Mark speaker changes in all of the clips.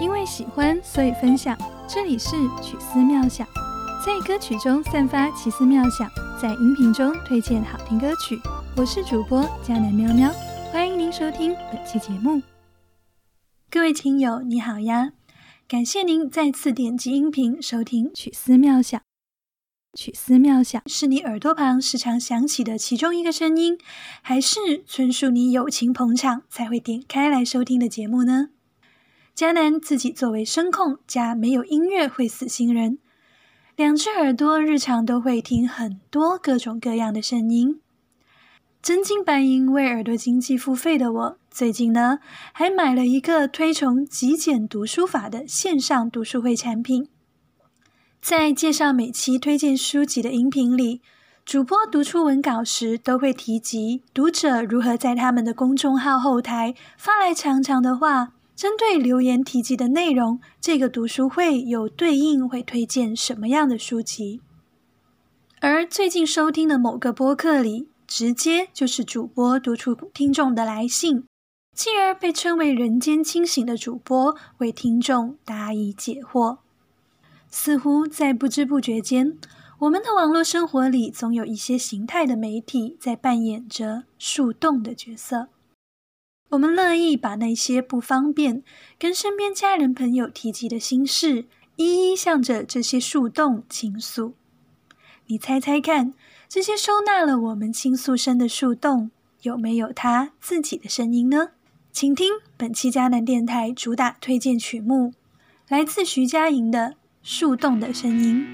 Speaker 1: 因为喜欢，所以分享。这里是曲思妙想，在歌曲中散发奇思妙想，在音频中推荐好听歌曲。我是主播佳南喵喵，欢迎您收听本期节目。各位听友，你好呀！感谢您再次点击音频收听曲思妙想。曲思妙想是你耳朵旁时常响起的其中一个声音，还是纯属你友情捧场才会点开来收听的节目呢？迦南自己作为声控加没有音乐会死新人，两只耳朵日常都会听很多各种各样的声音。真金白银为耳朵经济付费的我，最近呢还买了一个推崇极简读书法的线上读书会产品。在介绍每期推荐书籍的音频里，主播读出文稿时都会提及读者如何在他们的公众号后台发来长长的话。针对留言提及的内容，这个读书会有对应会推荐什么样的书籍？而最近收听的某个播客里，直接就是主播读出听众的来信，进而被称为“人间清醒”的主播为听众答疑解惑。似乎在不知不觉间，我们的网络生活里总有一些形态的媒体在扮演着树洞的角色。我们乐意把那些不方便跟身边家人朋友提及的心事，一一向着这些树洞倾诉。你猜猜看，这些收纳了我们倾诉声的树洞，有没有它自己的声音呢？请听本期迦南电台主打推荐曲目，来自徐佳莹的《树洞的声音》。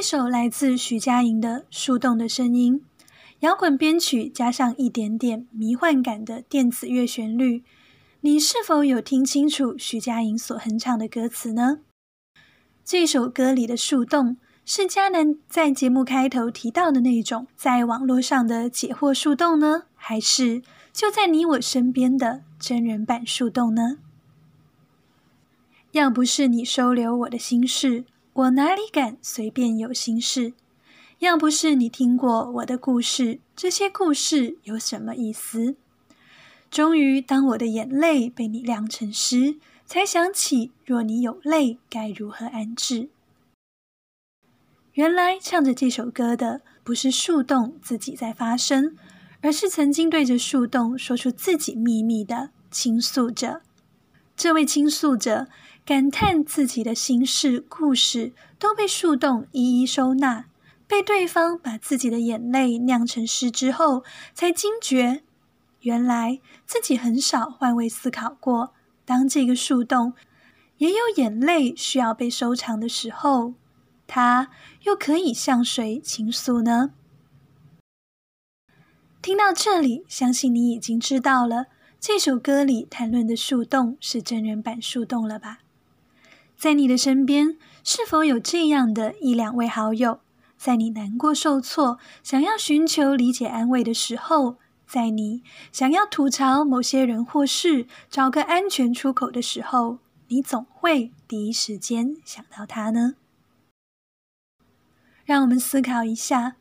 Speaker 1: 一首来自徐佳莹的《树洞的声音》，摇滚编曲加上一点点迷幻感的电子乐旋律，你是否有听清楚徐佳莹所哼唱的歌词呢？这首歌里的树洞是佳楠在节目开头提到的那种在网络上的解惑树洞呢，还是就在你我身边的真人版树洞呢？要不是你收留我的心事。我哪里敢随便有心事？要不是你听过我的故事，这些故事有什么意思？终于，当我的眼泪被你酿成诗，才想起，若你有泪，该如何安置？原来唱着这首歌的不是树洞自己在发声，而是曾经对着树洞说出自己秘密的倾诉者。这位倾诉者。感叹自己的心事、故事都被树洞一一收纳，被对方把自己的眼泪酿成诗之后，才惊觉，原来自己很少换位思考过。当这个树洞也有眼泪需要被收藏的时候，他又可以向谁倾诉呢？听到这里，相信你已经知道了这首歌里谈论的树洞是真人版树洞了吧？在你的身边，是否有这样的一两位好友？在你难过、受挫、想要寻求理解、安慰的时候，在你想要吐槽某些人或事、找个安全出口的时候，你总会第一时间想到他呢？让我们思考一下：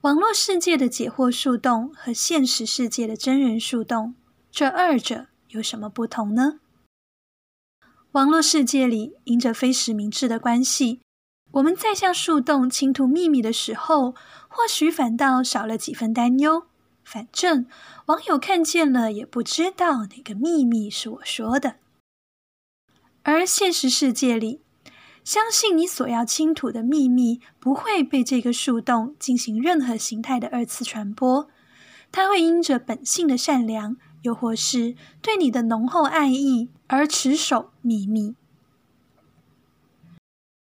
Speaker 1: 网络世界的解惑树洞和现实世界的真人树洞，这二者有什么不同呢？网络世界里，因着非实名制的关系，我们在向树洞倾吐秘密的时候，或许反倒少了几分担忧。反正网友看见了，也不知道哪个秘密是我说的。而现实世界里，相信你所要倾吐的秘密不会被这个树洞进行任何形态的二次传播，它会因着本性的善良。又或是对你的浓厚爱意而持守秘密。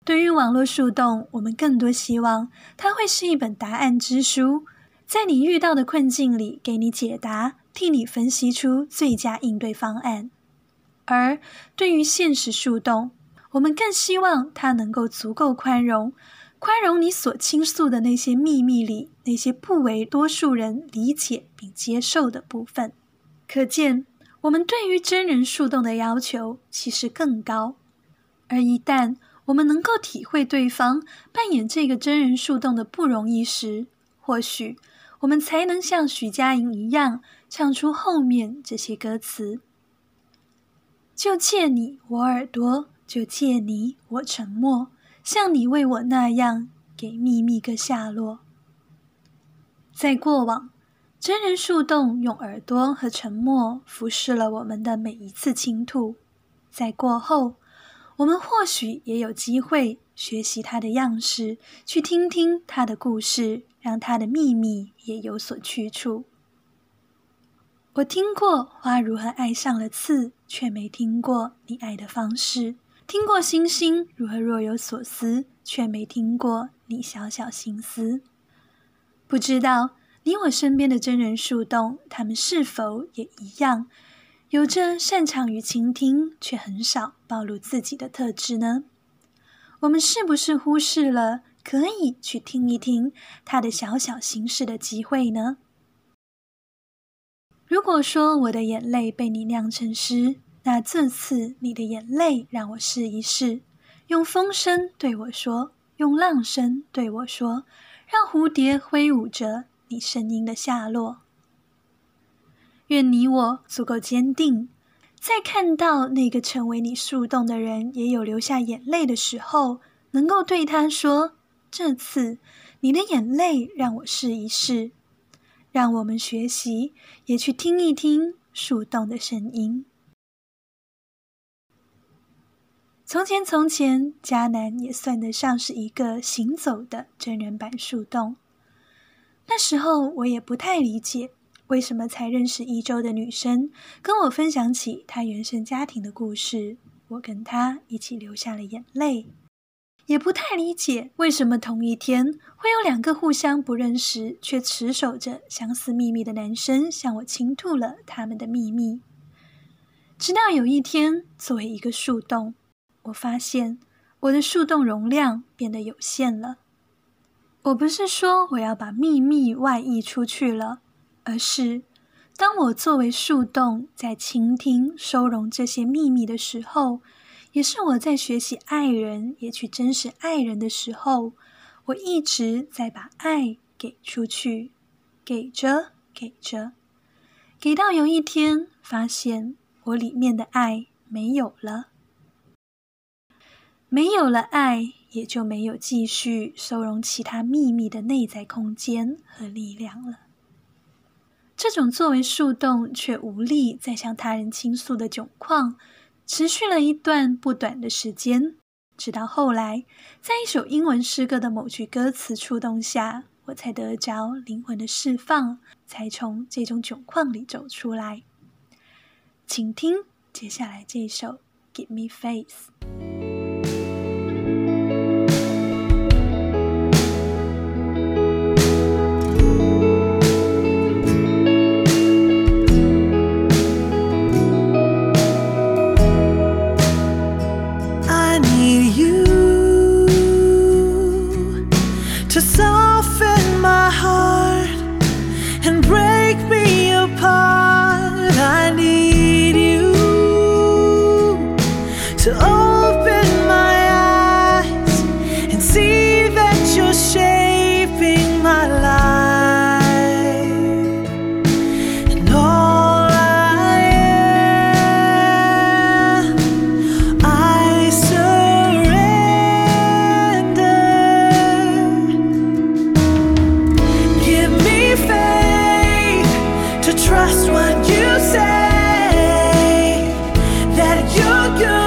Speaker 1: 对于网络树洞，我们更多希望它会是一本答案之书，在你遇到的困境里给你解答，替你分析出最佳应对方案。而对于现实树洞，我们更希望它能够足够宽容，宽容你所倾诉的那些秘密里那些不为多数人理解并接受的部分。可见，我们对于真人树洞的要求其实更高。而一旦我们能够体会对方扮演这个真人树洞的不容易时，或许我们才能像许佳莹一样唱出后面这些歌词：就借你我耳朵，就借你我沉默，像你为我那样给秘密个下落。在过往。真人树洞用耳朵和沉默俯视了我们的每一次倾吐，在过后，我们或许也有机会学习他的样式，去听听他的故事，让他的秘密也有所去处。我听过花如何爱上了刺，却没听过你爱的方式；听过星星如何若有所思，却没听过你小小心思。不知道。你我身边的真人树洞，他们是否也一样，有着擅长于倾听却很少暴露自己的特质呢？我们是不是忽视了可以去听一听他的小小心事的机会呢？如果说我的眼泪被你酿成诗，那这次你的眼泪让我试一试，用风声对我说，用浪声对我说，让蝴蝶挥舞着。你声音的下落。愿你我足够坚定，在看到那个成为你树洞的人也有流下眼泪的时候，能够对他说：“这次你的眼泪让我试一试，让我们学习，也去听一听树洞的声音。”从前，从前，迦南也算得上是一个行走的真人版树洞。那时候我也不太理解，为什么才认识一周的女生跟我分享起她原生家庭的故事，我跟她一起流下了眼泪。
Speaker 2: 也不太理解为什么同一天会有两个互相不认识却持守着相似秘密的男生向我倾吐了他们的秘密。直到有一天，作为一个树洞，我发现我的树洞容量变得有限了。我不是说我要把秘密外溢出去了，而是当我作为树洞在倾听、收容这些秘密的时候。也是我在学习爱人，也去真实爱人的时候，我一直在把爱给出去，给着给着，给到有一天发现我里面的爱没有了，没有了爱，也就没有继续收容其他秘密的内在空间和力量了。这种作为树洞却无力再向他人倾诉的窘况。持续了一段不短的时间，直到后来，在一首英文诗歌的某句歌词触动下，我才得着灵魂的释放，才从这种窘况里走出来。请听接下来这首《Give Me Faith》。you're good.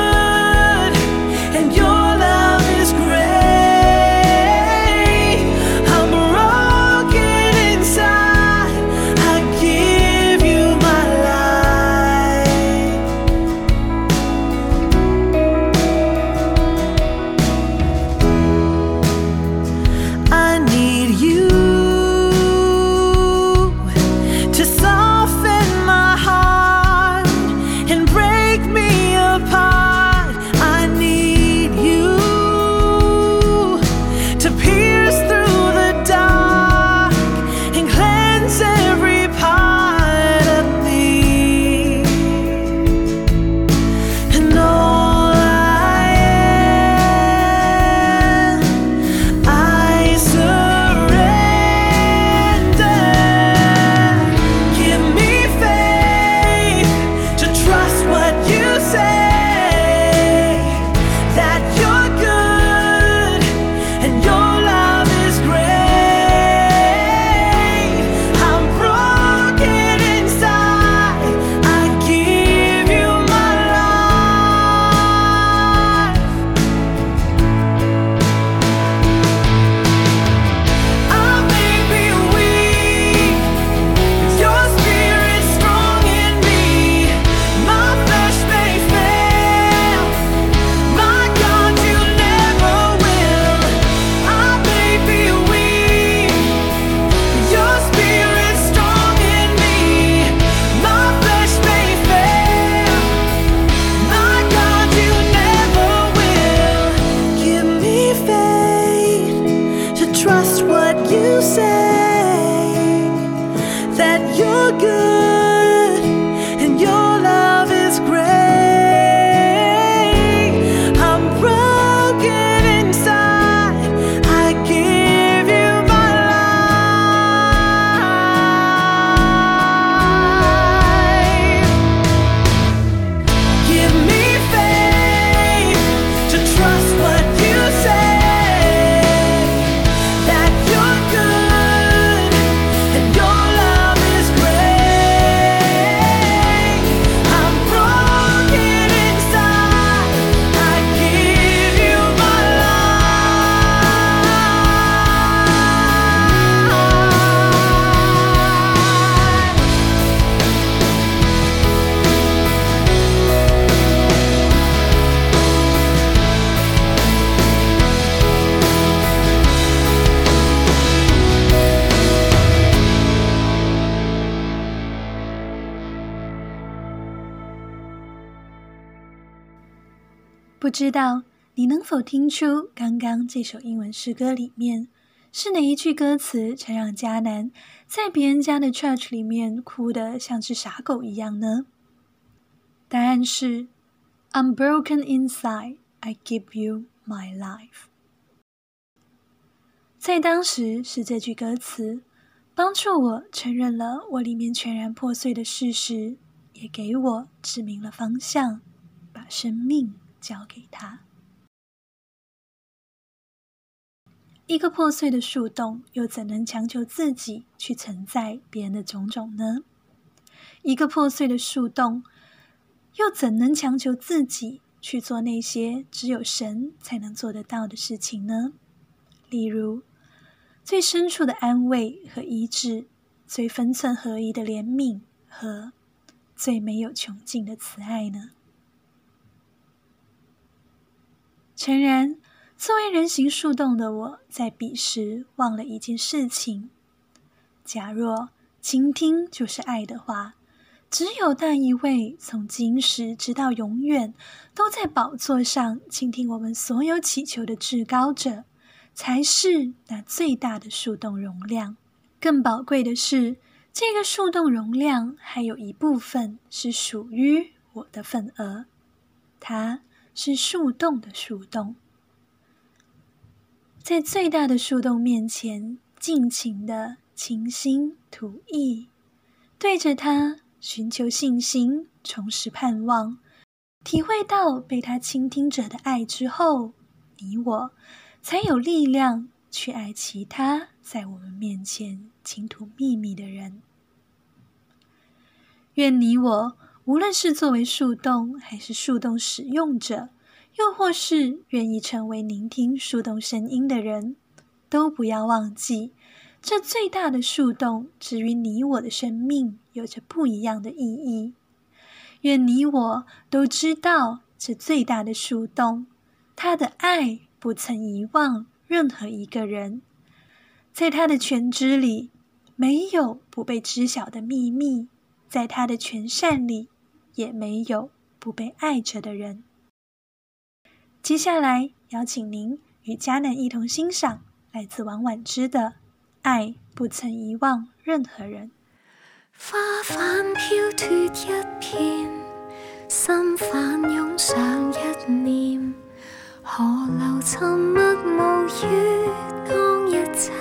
Speaker 1: 不知道你能否听出刚刚这首英文诗歌里面是哪一句歌词，才让迦南在别人家的 church 里面哭得像只傻狗一样呢？答案是 "I'm broken inside, I give you my life"。在当时，是这句歌词帮助我承认了我里面全然破碎的事实，也给我指明了方向，把生命交给他。一个破碎的树洞，又怎能强求自己去承载别人的种种呢？一个破碎的树洞。又怎能强求自己去做那些只有神才能做得到的事情呢？例如，最深处的安慰和医治，最分寸合一的怜悯和最没有穷尽的慈爱呢？诚然，作为人形树洞的我，在彼时忘了一件事情：假若倾听就是爱的话。只有那一位从今时直到永远都在宝座上倾听我们所有祈求的至高者，才是那最大的树洞容量。更宝贵的是，这个树洞容量还有一部分是属于我的份额，它是树洞的树洞，在最大的树洞面前尽情的倾心吐意，对着它。寻求信心，重拾盼望，体会到被他倾听者的爱之后，你我才有力量去爱其他在我们面前倾吐秘密的人。愿你我，无论是作为树洞，还是树洞使用者，又或是愿意成为聆听树洞声音的人，都不要忘记。这最大的树洞，只于你我的生命有着不一样的意义。愿你我都知道，这最大的树洞，他的爱不曾遗忘任何一个人，在他的全知里，没有不被知晓的秘密；在他的全善里，也没有不被爱着的人。接下来，邀请您与迦南一同欣赏来自王婉之的。爱不曾遗忘任何人。
Speaker 3: 花瓣飘脱一片，心反涌上一念。河流沉默无语，当一切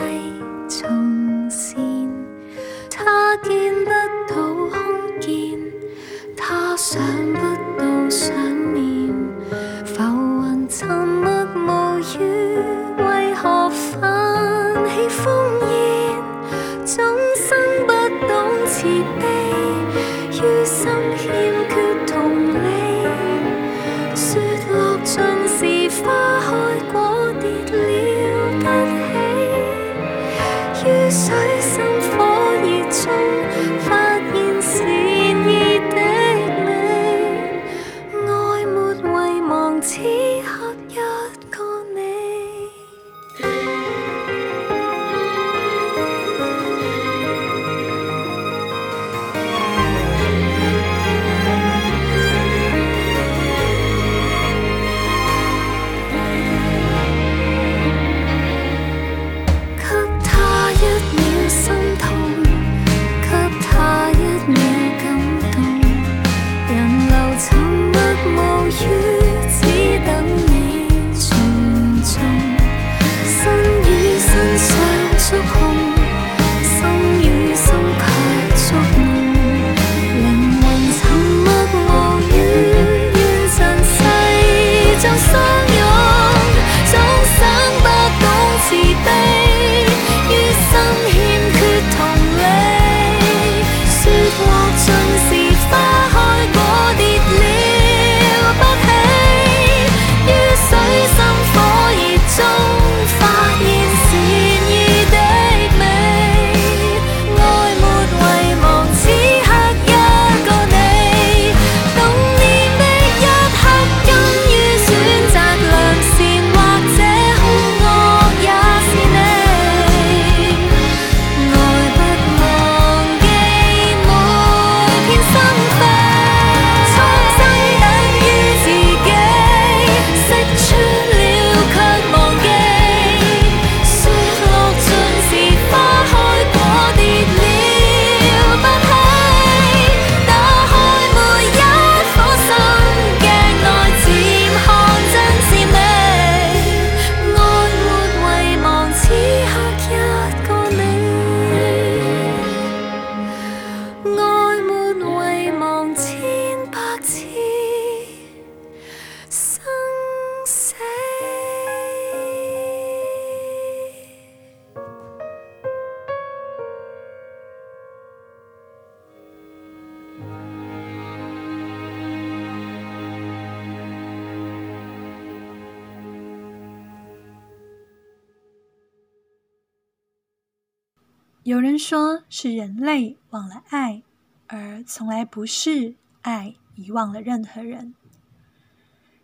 Speaker 1: 有人说是人类忘了爱，而从来不是爱遗忘了任何人。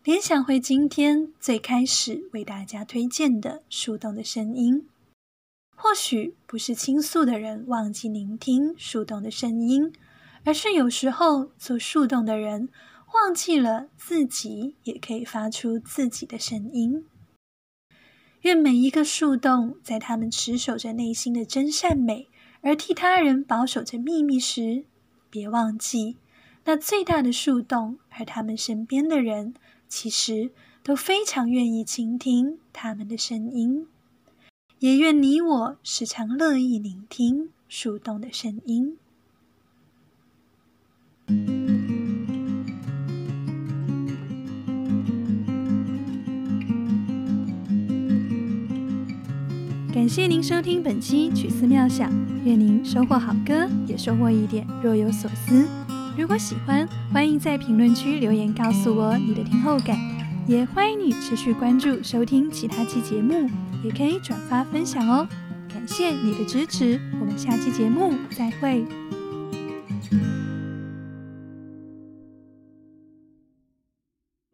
Speaker 1: 联想回今天最开始为大家推荐的树洞的声音，或许不是倾诉的人忘记聆听树洞的声音，而是有时候做树洞的人忘记了自己也可以发出自己的声音。愿每一个树洞，在他们持守着内心的真善美，而替他人保守着秘密时，别忘记那最大的树洞，而他们身边的人。其实都非常愿意倾听他们的声音，也愿你我时常乐意聆听树洞的声音。感谢您收听本期曲思妙想，愿您收获好歌，也收获一点若有所思。如果喜欢，欢迎在评论区留言告诉我你的听后感，也欢迎你持续关注收听其他期节目，也可以转发分享哦。感谢你的支持，我们下期节目再会。